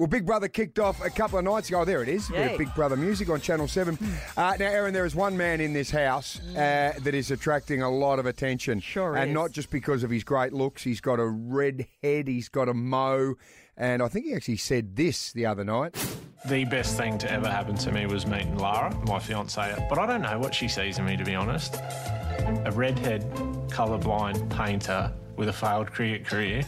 Well, Big Brother kicked off a couple of nights ago. Oh, there it is. A Yay. Big Brother music on Channel 7. Uh, now, Aaron, there is one man in this house uh, that is attracting a lot of attention. Sure And is. not just because of his great looks. He's got a red head, he's got a mo. And I think he actually said this the other night. The best thing to ever happen to me was meeting Lara, my fiancée. But I don't know what she sees in me, to be honest. A redhead, colourblind painter with a failed cricket career.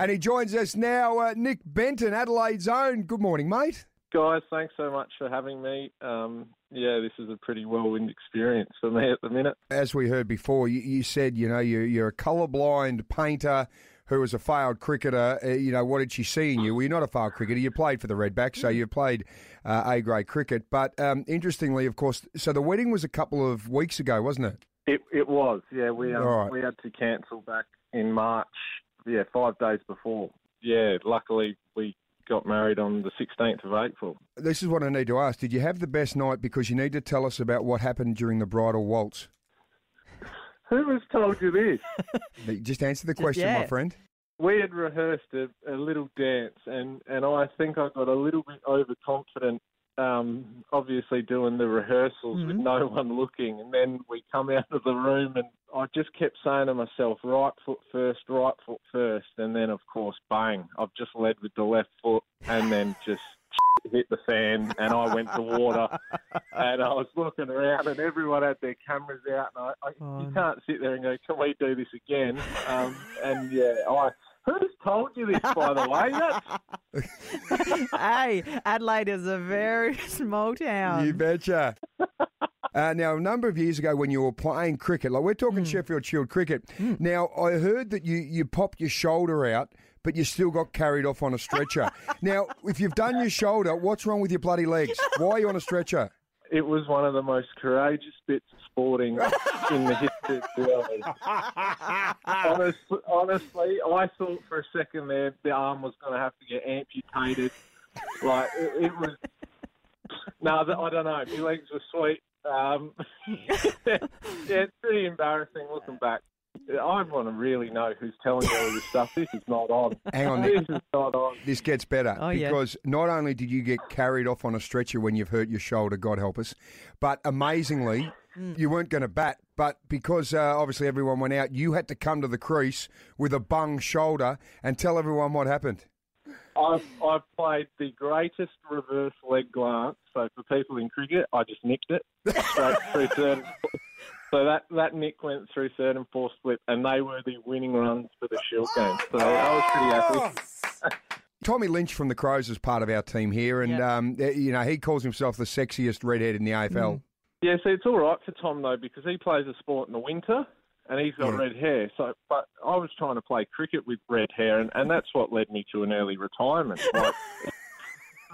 And he joins us now, uh, Nick Benton, Adelaide's own. Good morning, mate. Guys, thanks so much for having me. Um, yeah, this is a pretty whirlwind experience for me at the minute. As we heard before, you, you said, you know, you're, you're a colourblind painter who was a failed cricketer. Uh, you know, what did she see in you? Well, you're not a failed cricketer. You played for the Redbacks, so you played uh, A-grade cricket. But um, interestingly, of course, so the wedding was a couple of weeks ago, wasn't it? It it was, yeah. We um, right. we had to cancel back in March. Yeah, five days before. Yeah, luckily we got married on the 16th of April. This is what I need to ask. Did you have the best night? Because you need to tell us about what happened during the bridal waltz. Who has told you this? Just answer the question, my friend. we had rehearsed a, a little dance, and, and I think I got a little bit overconfident. Um, obviously, doing the rehearsals with no one looking, and then we come out of the room, and I just kept saying to myself, "Right foot first, right foot first. and then of course, bang! I've just led with the left foot, and then just hit the fan, and I went to water, and I was looking around, and everyone had their cameras out, and I, I you can't sit there and go, "Can we do this again?" Um, and yeah, I. Who's told you this, by the way? That's hey, Adelaide is a very small town. You betcha. Uh, now, a number of years ago, when you were playing cricket, like we're talking Hmm. Sheffield Shield cricket. Now, I heard that you you popped your shoulder out, but you still got carried off on a stretcher. now, if you've done your shoulder, what's wrong with your bloody legs? Why are you on a stretcher? it was one of the most courageous bits of sporting in the history of the world. honestly, honestly, I thought for a second there the arm was going to have to get amputated. Like it, it was. No, th- I don't know. My legs were sweet. Um, yeah, it's pretty embarrassing looking back. I want to really know who's telling you all this stuff. This is not on. Hang on, This is not on. This gets better Oh, yeah. because not only did you get carried off on a stretcher when you've hurt your shoulder, God help us, but amazingly, you weren't going to bat. But because uh, obviously everyone went out, you had to come to the crease with a bung shoulder and tell everyone what happened. I've, I've played the greatest reverse leg glance. So for people in cricket, I just nicked it straight through third. So that, that nick went through third and fourth split, and they were the winning runs for the Shield game. So I was pretty happy. Tommy Lynch from the Crows is part of our team here, and Yeah. um, eh, you know he calls himself the sexiest redhead in the AFL. Yeah, so it's all right for Tom though because he plays a sport in the winter and he's got Yeah. red hair. So, but I was trying to play cricket with red hair, and, and that's what led me to an early retirement. Like,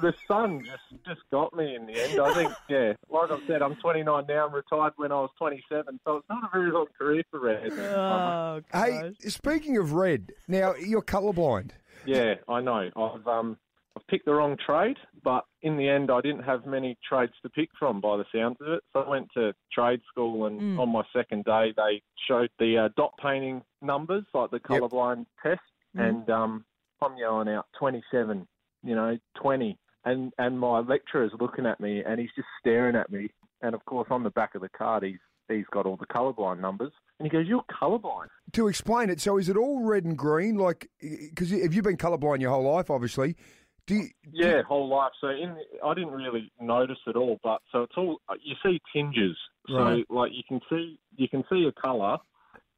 the sun just just got me in the end. I think, yeah, like I said, I'm 29 now. I'm retired when I was 27, so it's not a very long career for red. Oh, Hey, speaking of red, now you're colourblind. Yeah, I know. I've um I've picked the wrong trade, but in the end, I didn't have many trades to pick from by the sounds of it. So I went to trade school, and on my second day, they showed the uh, dot painting numbers, like the Yep. colourblind test, and um, I'm yelling out 27, you know, 20, and and my lecturer's looking at me, and he's just staring at me, and of course on the back of the card, he's he's got all the colourblind numbers, and he goes, "You're colourblind." To explain it, so is it all red and green? Like, because if you've been colourblind your whole life, obviously, do you, Yeah, whole life. So in, I didn't really notice at all, but so it's all you see tinges. So Right. like you can see you can see a colour,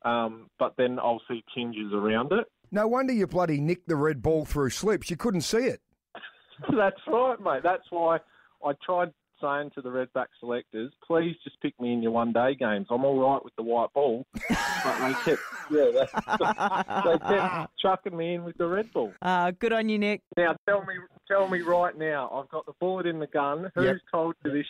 um, but then I'll see tinges around it. no wonder you bloody nicked the red ball through slips. You couldn't see it. That's right, mate. That's why I tried saying to the Redback selectors, please just pick me in your one day games. I'm all right with the white ball, but they kept yeah they, they kept chucking me in with the red ball. Uh, good on you, Nick. Now tell me tell me right now, I've got the bullet in the gun. Who's Yep. told you this?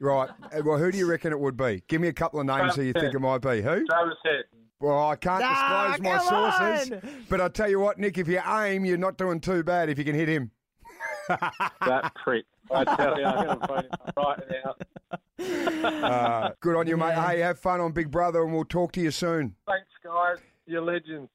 Right. Uh, Well, who do you reckon it would be? Give me a couple of names who you think it might be. Who? Travis Head. Well, I can't Ah, disclose my sources, on. but I tell you what, Nick, if you aim, you're not doing too bad if you can hit him. that prick. I tell you, I'm going to phone him right now. Uh, good on you, mate. Yeah. Hey, have fun on Big Brother, and we'll talk to you soon. Thanks, guys. You're legends.